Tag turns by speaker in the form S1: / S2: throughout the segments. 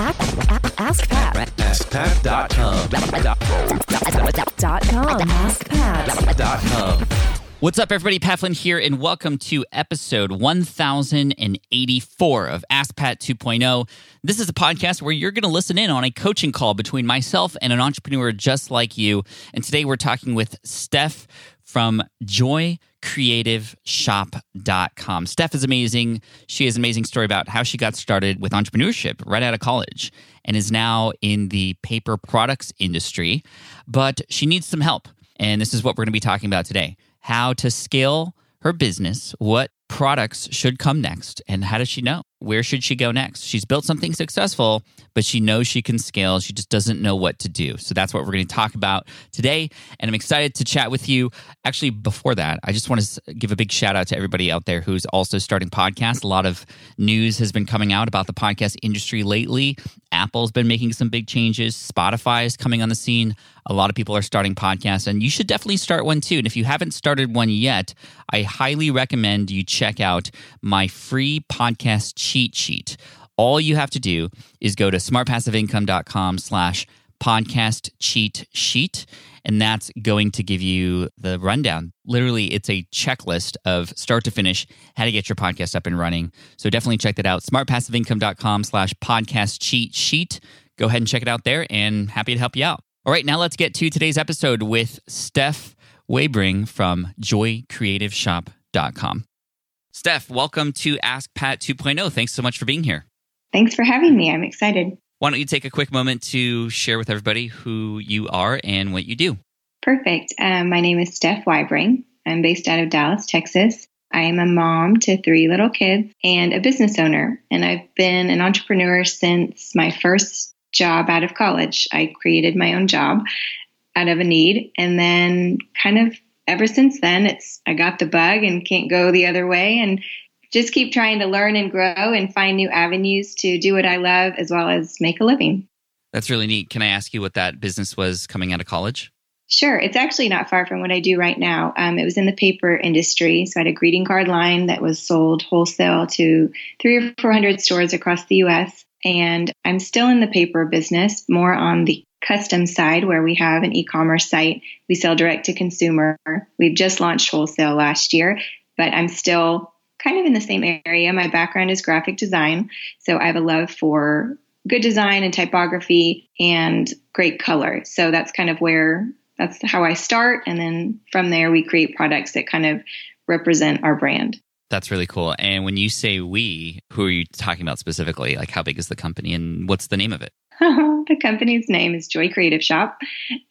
S1: Ask Pat.
S2: AskPat.com.
S1: Dot com. AskPat.
S3: What's up, everybody? Pat Flynn here, and welcome to episode 1084 of Ask Pat 2.0. This is a podcast where you're going to listen in on a coaching call between myself and an entrepreneur just like you. And today we're talking with Steph from joycreativeshop.com. Steph is amazing. She has an amazing story about how she got started with entrepreneurship right out of college and is now in the paper products industry. But she needs some help. And this is what we're going to be talking about today how to scale her business, what products should come next, and how does she know? Where should she go next? She's built something successful, but she knows she can scale. She just doesn't know what to do. So that's what we're going to talk about today. And I'm excited to chat with you. Actually, before that, I just want to give a big shout out to everybody out there who's also starting podcasts. A lot of news has been coming out about the podcast industry lately. Apple's been making some big changes. Spotify is coming on the scene. A lot of people are starting podcasts, and you should definitely start one too. And if you haven't started one yet, I highly recommend you check out my free podcast cheat sheet. All you have to do is go to smartpassiveincome.com slash podcast cheat sheet and that's going to give you the rundown. Literally it's a checklist of start to finish how to get your podcast up and running. So definitely check that out smartpassiveincome.com slash podcast cheat sheet. Go ahead and check it out there and happy to help you out. All right now let's get to today's episode with steph wabring from joycreativeshop.com steph welcome to ask pat 2.0 thanks so much for being here
S4: Thanks for having me. I'm excited.
S3: why don't you take a quick moment to share with everybody who you are and what you do?
S4: Perfect. Um, my name is Steph Wybring. I'm based out of Dallas, Texas. I am a mom to three little kids and a business owner. And I've been an entrepreneur since my first job out of college. I created my own job out of a need. And then kind of ever since then, it's I got the bug and can't go the other way. And just keep trying to learn and grow and find new avenues to do what I love as well as make a living.
S3: That's really neat. Can I ask you what that business was coming out of college?
S4: Sure. It's actually not far from what I do right now. Um, it was in the paper industry. So I had a greeting card line that was sold wholesale to three or 400 stores across the US. And I'm still in the paper business, more on the custom side where we have an e commerce site. We sell direct to consumer. We've just launched wholesale last year, but I'm still kind of in the same area. My background is graphic design. So I have a love for good design and typography and great color. So that's kind of where that's how I start. And then from there, we create products that kind of represent our brand.
S3: That's really cool. And when you say we, who are you talking about specifically? Like, how big is the company and what's the name of it?
S4: the company's name is Joy Creative Shop,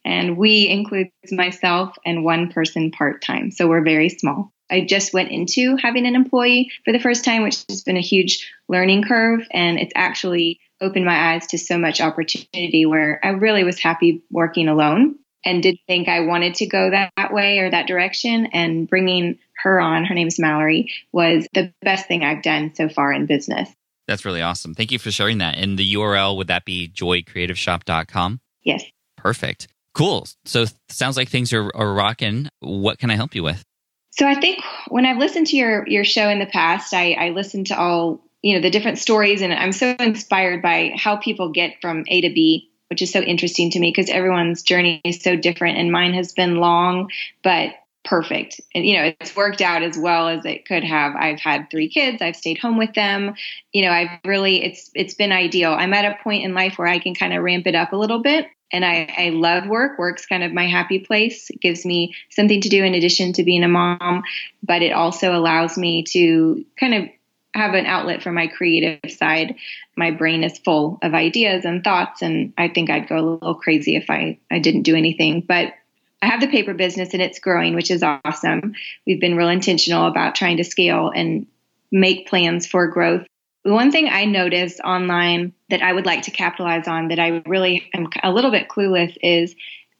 S4: and we includes myself and one person part time. So we're very small. I just went into having an employee for the first time, which has been a huge learning curve. And it's actually opened my eyes to so much opportunity where I really was happy working alone and didn't think I wanted to go that, that way or that direction. And bringing her on, her name is Mallory, was the best thing I've done so far in business.
S3: That's really awesome. Thank you for sharing that. And the URL, would that be joycreativeshop.com?
S4: Yes.
S3: Perfect. Cool. So sounds like things are, are rocking. What can I help you with?
S4: So I think when I've listened to your your show in the past, I, I listened to all you know the different stories, and I'm so inspired by how people get from A to B, which is so interesting to me because everyone's journey is so different, and mine has been long but perfect. And you know, it's worked out as well as it could have. I've had three kids. I've stayed home with them. You know, I've really it's it's been ideal. I'm at a point in life where I can kind of ramp it up a little bit and I, I love work. Work's kind of my happy place. It gives me something to do in addition to being a mom, but it also allows me to kind of have an outlet for my creative side. My brain is full of ideas and thoughts, and I think I'd go a little crazy if I, I didn't do anything. But I have the paper business and it's growing, which is awesome. We've been real intentional about trying to scale and make plans for growth. One thing I noticed online that I would like to capitalize on that I really am a little bit clueless is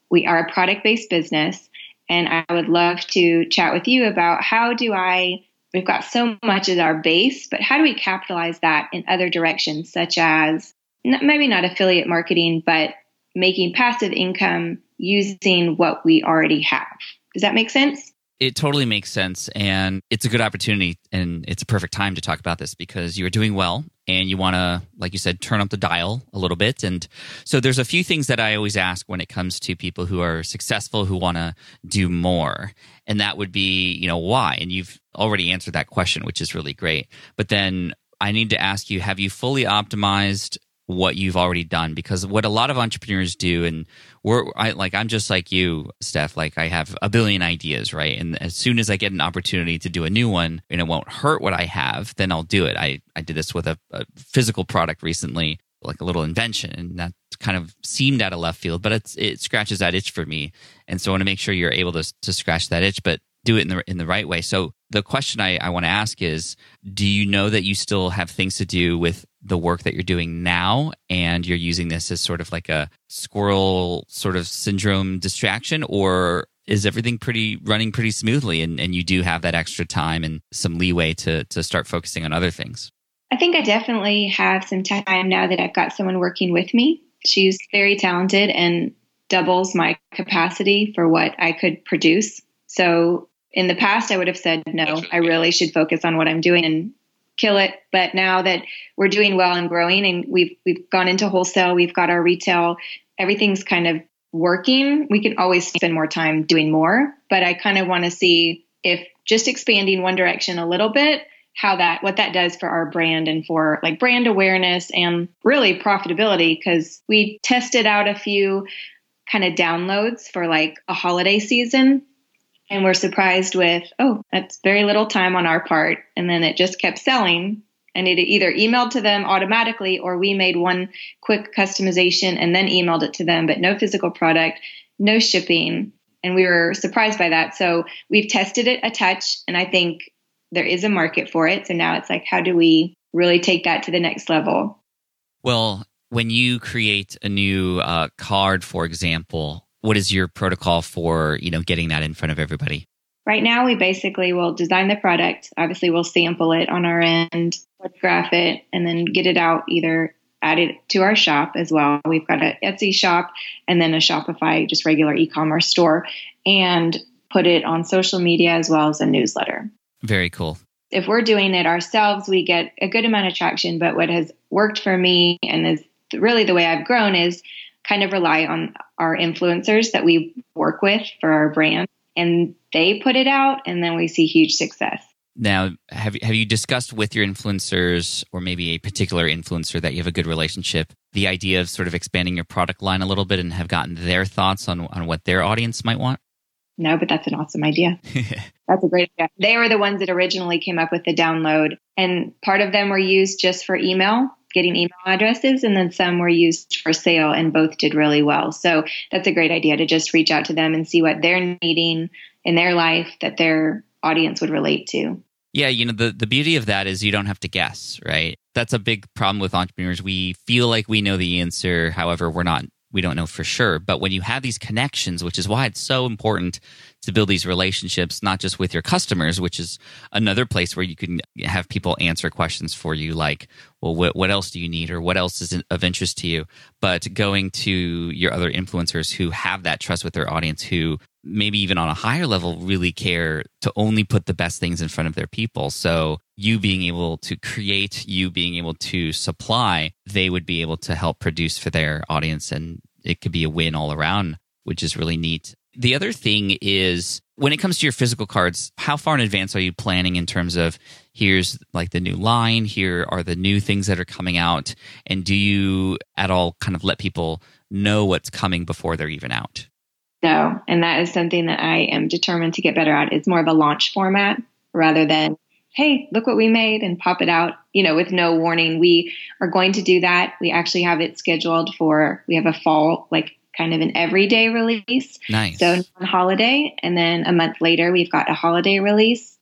S4: we are a product based business. And I would love to chat with you about how do I, we've got so much as our base, but how do we capitalize that in other directions, such as maybe not affiliate marketing, but making passive income using what we already have? Does that make sense?
S3: It totally makes sense. And it's a good opportunity and it's a perfect time to talk about this because you're doing well and you want to, like you said, turn up the dial a little bit. And so there's a few things that I always ask when it comes to people who are successful, who want to do more. And that would be, you know, why? And you've already answered that question, which is really great. But then I need to ask you, have you fully optimized what you've already done because what a lot of entrepreneurs do and we're I, like i'm just like you steph like i have a billion ideas right? And as soon as i get an opportunity to do a new one and it won't hurt what i have then i'll do it. I, I did this with a, a physical product recently like a little invention and that kind of seemed out of left field but it's it scratches that itch for me. And so i want to make sure you're able to, to scratch that itch but do it in the in the right way. So the question I, I want to ask is do you know that you still have things to do with the work that you're doing now and you're using this as sort of like a squirrel sort of syndrome distraction or is everything pretty running pretty smoothly and, and you do have that extra time and some leeway to to start focusing on other things?
S4: I think I definitely have some time now that I've got someone working with me. She's very talented and doubles my capacity for what I could produce. So in the past, I would have said, no, I really should focus on what I'm doing and kill it. But now that we're doing well and growing and we've, we've gone into wholesale, we've got our retail, everything's kind of working. We can always spend more time doing more, but I kind of want to see if just expanding one direction a little bit, how that, what that does for our brand and for like brand awareness and really profitability. Cause we tested out a few kind of downloads for like a holiday season and we're surprised with, oh, that's very little time on our part. And then it just kept selling. And it either emailed to them automatically or we made one quick customization and then emailed it to them, but no physical product, no shipping. And we were surprised by that. So we've tested it a touch, and I think there is a market for it. So now it's like, how do we really take that to the next level?
S3: Well, when you create a new uh, card, for example, what is your protocol for you know getting that in front of everybody?
S4: Right now we basically will design the product. Obviously we'll sample it on our end photograph it and then get it out either add it to our shop as well. We've got an etsy shop and then a shopify just regular e-commerce store and put it on social media as well as a newsletter.
S3: Very cool.
S4: If we're doing it ourselves we get a good amount of traction but what has worked for me and is really the way i've grown is kind of rely on our influencers that we work with for our brand and they put it out and then we see huge success.
S3: Now, have have you discussed with your influencers or maybe a particular influencer that you have a good relationship the idea of sort of expanding your product line a little bit and have gotten their thoughts on on what their audience might want?
S4: No, but that's an awesome idea. that's a great idea. They were the ones that originally came up with the download and part of them were used just for email getting email addresses, and then some were used for sale, and both did really well. So that's a great idea to just reach out to them and see what they're needing in their life that their audience would relate to.
S3: Yeah, you know, the, the beauty of that is you don't have to guess, right? That's a big problem with entrepreneurs. We feel like we know the answer. However, we're not we don't know for sure. But when you have these connections, which is why it's so important to build these relationships, not just with your customers, which is another place where you can have people answer questions for you, like, well, what, what else do you need or what else is of interest to you? But going to your other influencers who have that trust with their audience, who maybe even on a higher level really care to only put the best things in front of their people. So you being able to create, you being able to supply, they would be able to help produce for their audience and it could be a win all around, which is really neat. The other thing is when it comes to your physical cards, how far in advance are you planning in terms of here's like the new line, here are the new things that are coming out, and do you at all kind of let people know what's coming before they're even out?
S4: No, and that is something that I am determined to get better at. It's more of a launch format rather than, hey, look what we made and pop it out, you know, with no warning. We are going to do that. We actually have it scheduled for, we have a fall, like kind of an everyday release.
S3: Nice.
S4: So on holiday. And then a month later, we've got a holiday release.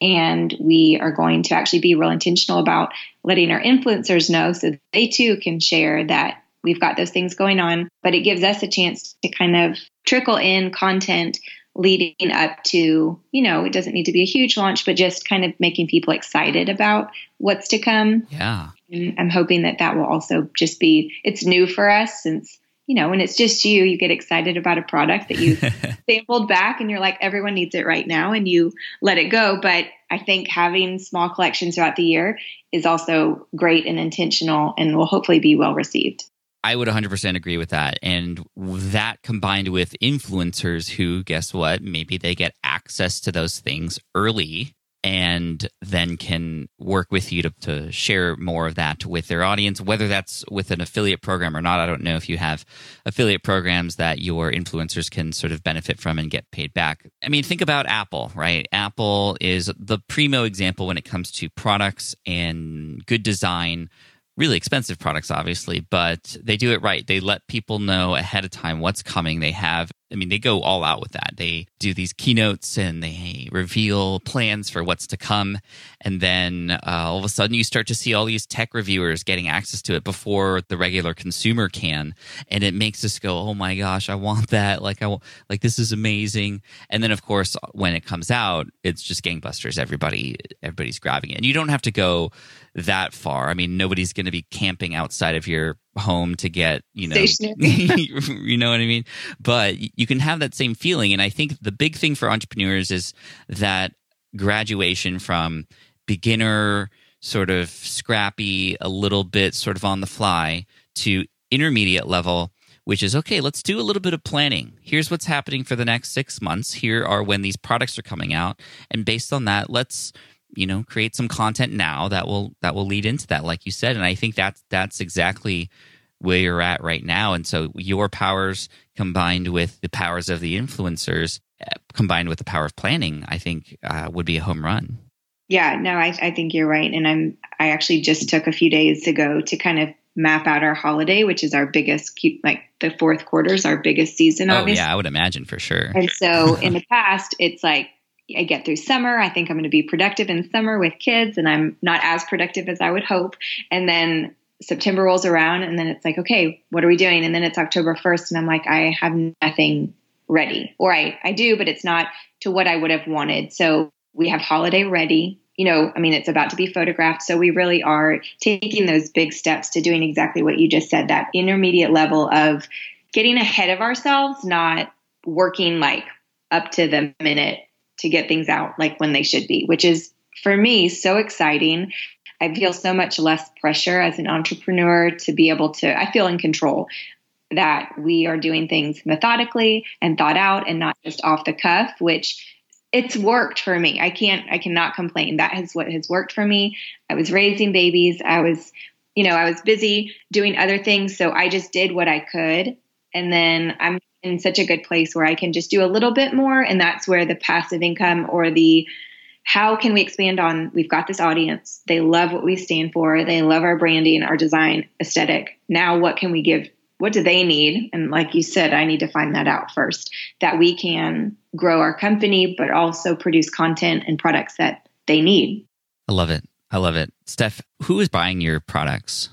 S4: And we are going to actually be real intentional about letting our influencers know so they too can share that we've got those things going on. But it gives us a chance to kind of trickle in content leading up to, you know, it doesn't need to be a huge launch, but just kind of making people excited about what's to come.
S3: Yeah.
S4: And I'm hoping that that will also just be, it's new for us since you know, when it's just you, you get excited about a product that you've sampled back and you're like, everyone needs it right now, and you let it go. But I think having small collections throughout the year is also great and intentional and will hopefully be well received.
S3: I would 100% agree with that. And that combined with influencers who, guess what, maybe they get access to those things early and then can work with you to, to share more of that with their audience, whether that's with an affiliate program or not. I don't know if you have affiliate programs that your influencers can sort of benefit from and get paid back. I mean, think about Apple, right? Apple is the primo example when it comes to products and good design really expensive products, obviously, but they do it right. They let people know ahead of time what's coming. They have I mean, they go all out with that. They do these keynotes and they reveal plans for what's to come. And then uh, all of a sudden, you start to see all these tech reviewers getting access to it before the regular consumer can. And it makes us go, oh my gosh, I want that. Like, I like this is amazing. And then, of course, when it comes out, it's just gangbusters. Everybody, everybody's grabbing it. And you don't have to go that far. I mean, nobody's going to be camping outside of your home to get you know you know what i mean? But you can have that same feeling. And i think the big thing for entrepreneurs is that graduation from beginner sort of scrappy a little bit sort of on the fly to intermediate level which is okay let's do a little bit of planning. Here's what's happening for the next 6 months. Here are when these products are coming out. And based on that let's you know create some content now that will that will lead into that like you said. And i think that's that's exactly where you're at right now. And so your powers combined with the powers of the influencers uh, combined with the power of planning i think uh, would be a home run.
S4: Yeah no I, I think you're right. And i'm i actually just took a few days ago to kind of map out our holiday which is our biggest like the fourth quarter is our biggest season
S3: oh
S4: obviously.
S3: yeah i would imagine for sure.
S4: And so in the past it's like I get through summer. I think I'm going to be productive in summer with kids, and I'm not as productive as I would hope. And then September rolls around, and then it's like, okay, what are we doing? And then it's October 1st, and I'm like, I have nothing ready, or I, I do, but it's not to what I would have wanted. So we have holiday ready. You know, I mean, it's about to be photographed. So we really are taking those big steps to doing exactly what you just said that intermediate level of getting ahead of ourselves, not working like up to the minute to get things out like when they should be, which is for me so exciting. I feel so much less pressure as an entrepreneur to be able to, I feel in control that we are doing things methodically and thought out and not just off the cuff, which it's worked for me. I can't, I cannot complain. That is what has worked for me. I was raising babies. I was, you know, I was busy doing other things. So I just did what I could. And then I'm in such a good place where I can just do a little bit more. And that's where the passive income or the how can we expand on we've got this audience. They love what we stand for. They love our branding our design aesthetic. Now what can we give what do they need? And like you said i need to find that out first that we can grow our company but also produce content and products that they need.
S3: I love it. I love it. Steph who is buying your products?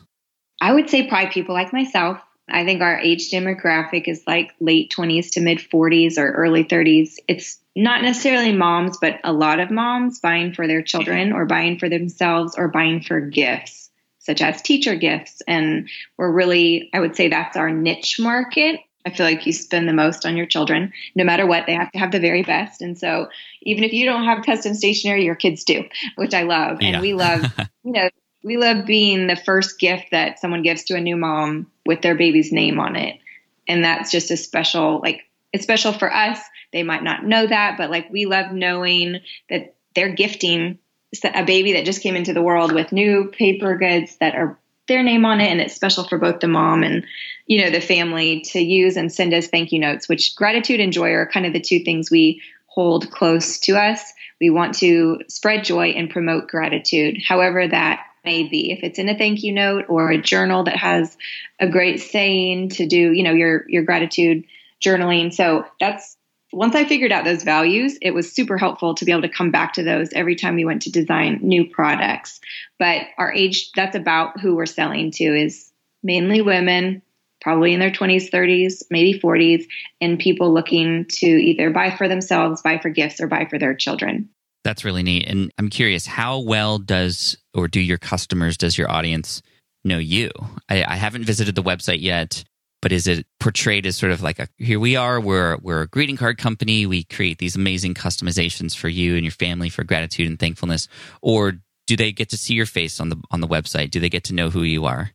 S4: I would say probably people like myself I think our age demographic is like late 20s to mid 40s or early 30s. It's not necessarily moms, but a lot of moms buying for their children or buying for themselves or buying for gifts, such as teacher gifts. And we're really, I would say that's our niche market. I feel like you spend the most on your children. No matter what, they have to have the very best. And so even if you don't have custom stationery, your kids do, which I love. And yeah. we love, you know, we love being the first gift that someone gives to a new mom with their baby's name on it. And that's just a special, like, it's special for us. They might not know that, but like, we love knowing that they're gifting a baby that just came into the world with new paper goods that are their name on it and it's special for both the mom and you know the family to use and send us thank you notes which gratitude and joy are kind of the two things we hold close to us we want to spread joy and promote gratitude however that may be. If it's in a thank you note or a journal that has a great saying to do you know your your gratitude journaling. So that's once i figured out those values it was super helpful to be able to come back to those every time we went to design new products. But our age that's about who we're selling to is mainly women probably in their 20s 30s maybe 40s and people looking to either buy for themselves buy for gifts or buy for their children
S3: that's really neat. And I'm curious, how well does or do your customers, does your audience know you? I, I haven't visited the website yet, but is it portrayed as sort of like a here we are, we're we're a greeting card company, we create these amazing customizations for you and your family for gratitude and thankfulness, or do they get to see your face on the on the website? Do they get to know who you are?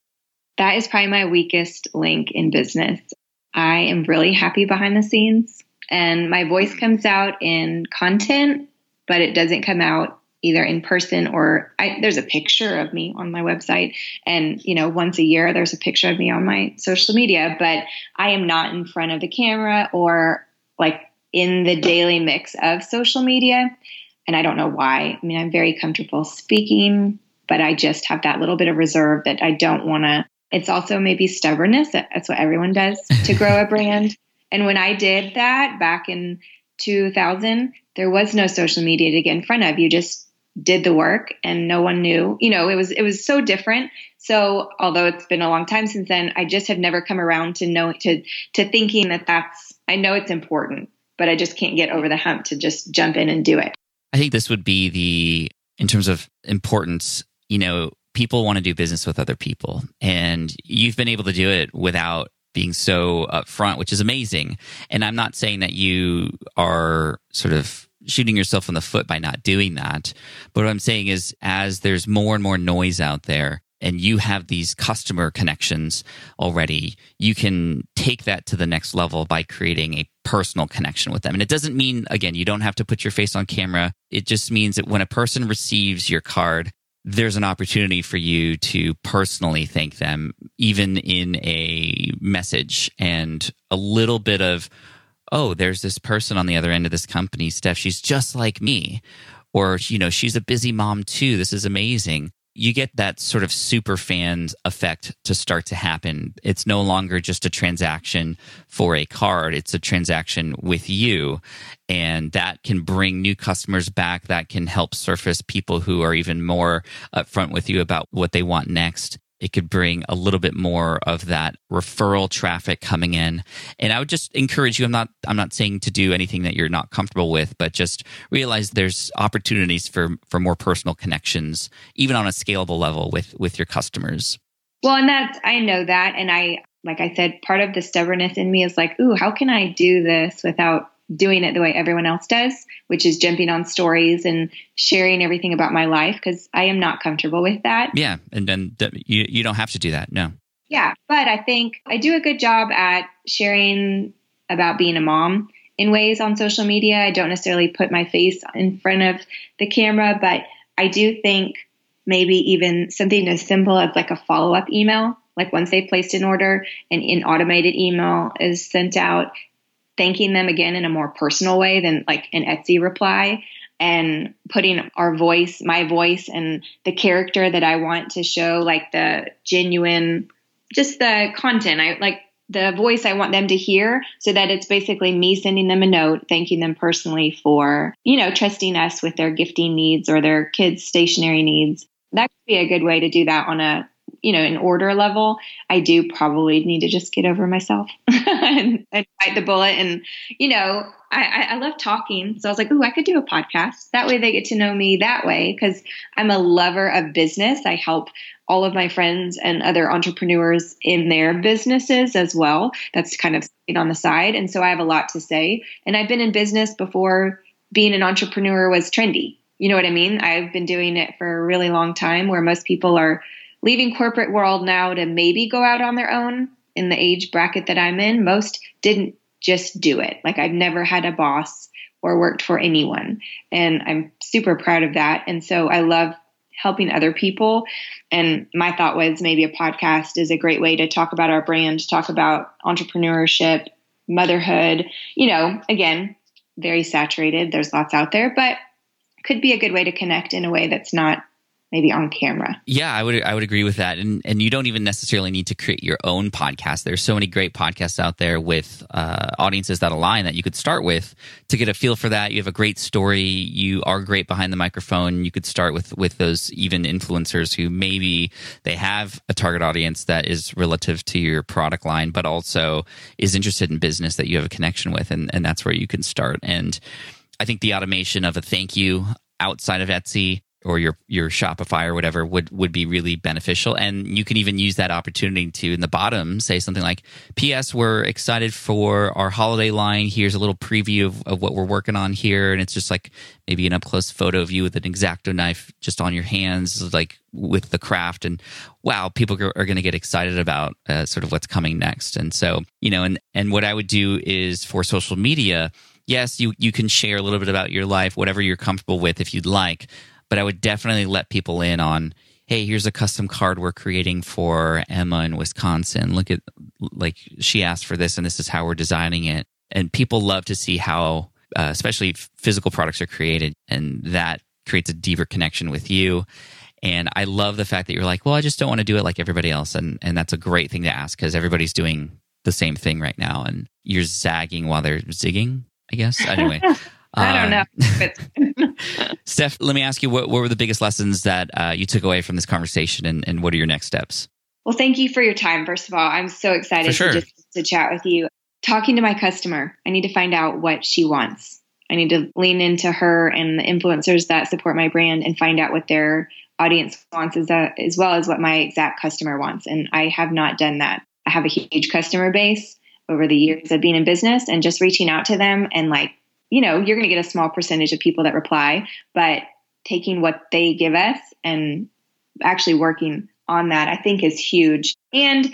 S4: That is probably my weakest link in business. I am really happy behind the scenes and my voice comes out in content, but it doesn't come out either in person or I, there's a picture of me on my website. And you know once a year there's a picture of me on my social media but i am not in front of the camera or like in the daily mix of social media. And i don't know why. I mean i'm very comfortable speaking but i just have that little bit of reserve that i don't want to. It's also maybe stubbornness. That's what everyone does to grow a brand. And when i did that back in 2000 there was no social media to get in front of. You just did the work and no one knew. You know it was it was so different. So although it's been a long time since then i just have never come around to know to to thinking that that's i know it's important but i just can't get over the hump to just jump in and do it.
S3: I think this would be the in terms of importance you know people want to do business with other people and you've been able to do it without being so upfront which is amazing and i'm not saying that you are sort of shooting yourself in the foot by not doing that. But what I'm saying is, as there's more and more noise out there, and you have these customer connections already, you can take that to the next level by creating a personal connection with them. And it doesn't mean, again, you don't have to put your face on camera. It just means that when a person receives your card, there's an opportunity for you to personally thank them, even in a message and a little bit of oh, there's this person on the other end of this company, Steph, she's just like me. Or, you know, she's a busy mom too. This is amazing. You get that sort of super fans effect to start to happen. It's no longer just a transaction for a card, it's a transaction with you. And that can bring new customers back. That can help surface people who are even more upfront with you about what they want next it could bring a little bit more of that referral traffic coming in. And i would just encourage you i'm not i'm not saying to do anything that you're not comfortable with but just realize there's opportunities for for more personal connections even on a scalable level with with your customers.
S4: Well and that's i know that. And i like i said part of the stubbornness in me is like ooh how can i do this without doing it the way everyone else does, which is jumping on stories and sharing everything about my life because I am not comfortable with that.
S3: Yeah, and then you you don't have to do that. No.
S4: Yeah, but I think I do a good job at sharing about being a mom in ways on social media. I don't necessarily put my face in front of the camera, but I do think maybe even something as simple as like a follow up email like once they placed an order and an automated email is sent out thanking them again in a more personal way than like an Etsy reply and putting our voice, my voice, and the character that I want to show, like the genuine, just the content. I like the voice I want them to hear so that it's basically me sending them a note, thanking them personally for, you know, trusting us with their gifting needs or their kids' stationery needs. That could be a good way to do that on a you know, an order level, I do probably need to just get over myself and, and, bite the bullet. And, you know, I, I love talking. So I was like, ooh, I could do a podcast. That way they get to know me that way because I'm a lover of business. I help all of my friends and other entrepreneurs in their businesses as well. That's kind of on the side. And so I have a lot to say. And I've been in business before being an entrepreneur was trendy. You know what I mean? I've been doing it for a really long time where most people are leaving corporate world now to maybe go out on their own in the age bracket that I'm in, most didn't just do it. Like I've never had a boss or worked for anyone. And I'm super proud of that. And so I love helping other people. And my thought was maybe a podcast is a great way to talk about our brand, talk about entrepreneurship, motherhood. You know, again, very saturated. There's lots out there, but could be a good way to connect in a way that's not maybe on camera.
S3: Yeah, I would I would agree with that. And and you don't even necessarily need to create your own podcast. There's so many great podcasts out there with uh, audiences that align that you could start with to get a feel for that. You have a great story. You are great behind the microphone. You could start with with those even influencers who maybe they have a target audience that is relative to your product line, but also is interested in business that you have a connection with, and and that's where you can start. And I think the automation of a thank you outside of Etsy or your your Shopify or whatever would would be really beneficial. And you can even use that opportunity to in the bottom say something like, "P.S. We're excited for our holiday line. Here's a little preview of, of what we're working on here." And it's just like maybe an up close photo of you with an exacto knife just on your hands, like with the craft. And wow, people are, going to get excited about uh, sort of what's coming next. And so you know, and and what I would do is for social media. Yes, you, you can share a little bit about your life, whatever you're comfortable with if you'd like but I would definitely let people in on hey, here's a custom card we're creating for Emma in Wisconsin. Look at like she asked for this and this is how we're designing it. And people love to see how uh, especially physical products are created and that creates a deeper connection with you. And I love the fact that you're like, well, I just don't want to do it like everybody else. And and that's a great thing to ask because everybody's doing the same thing right now and you're zagging while they're zigging, I guess. Anyway.
S4: I don't know.
S3: Um, Steph, let me ask you what, what were the biggest lessons that uh, you took away from this conversation and, and what are your next steps?
S4: Well, thank you for your time. First of all, I'm so excited
S3: sure.
S4: to just to chat with you. Talking to my customer, I need to find out what she wants. I need to lean into her and the influencers that support my brand and find out what their audience wants as, a, as well as what my exact customer wants. And I have not done that. I have a huge customer base over the years of being in business and just reaching out to them and like you know, you're going to get a small percentage of people that reply, but taking what they give us and actually working on that, I think is huge. And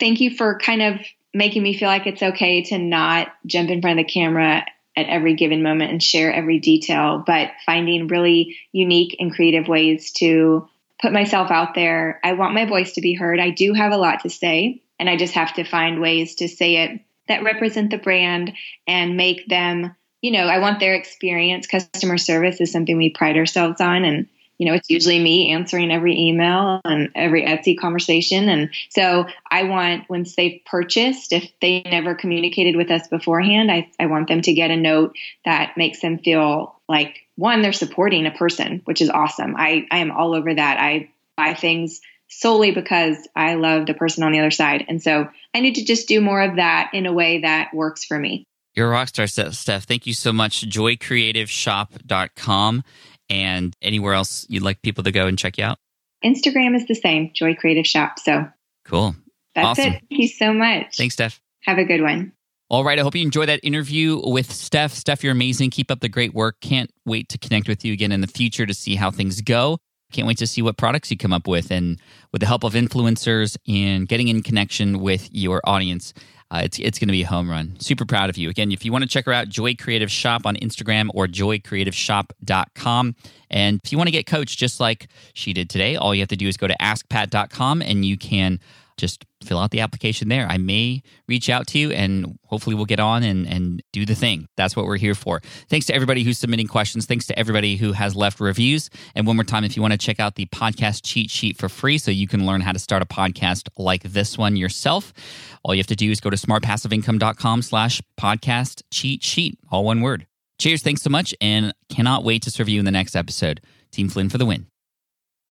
S4: thank you for kind of making me feel like it's okay to not jump in front of the camera at every given moment and share every detail, but finding really unique and creative ways to put myself out there. I want my voice to be heard. I do have a lot to say, and I just have to find ways to say it that represent the brand and make them you know, I want their experience. Customer service is something we pride ourselves on. And, you know, it's usually me answering every email and every Etsy conversation. And so I want, once they've purchased, if they never communicated with us beforehand, I, I want them to get a note that makes them feel like, one, they're supporting a person, which is awesome. I, I am all over that. I buy things solely because I love the person on the other side. And so I need to just do more of that in a way that works for me.
S3: You're a rock star, Steph. Thank you so much. JoyCreativeshop.com and anywhere else you'd like people to go and check you out?
S4: Instagram is the same, Joy Creative Shop. So
S3: cool.
S4: That's
S3: awesome.
S4: it. Thank you so much.
S3: Thanks, Steph.
S4: Have a good one.
S3: All right. I hope you enjoyed that interview with Steph. Steph, you're amazing. Keep up the great work. Can't wait to connect with you again in the future to see how things go. Can't wait to see what products you come up with and with the help of influencers and getting in connection with your audience uh, it's it's going to be a home run. Super proud of you. Again, if you want to check her out, Joy Creative Shop on Instagram or joycreativeshop.com. And if you want to get coached just like she did today, all you have to do is go to askpat.com and you can just fill out the application there. I may reach out to you and hopefully we'll get on and, and do the thing. That's what we're here for. Thanks to everybody who's submitting questions. Thanks to everybody who has left reviews. And one more time, if you want to check out the podcast cheat sheet for free so you can learn how to start a podcast like this one yourself, all you have to do is go to smartpassiveincome.com slash podcast cheat sheet, all one word. Cheers. Thanks so much and cannot wait to serve you in the next episode. Team Flynn for the win.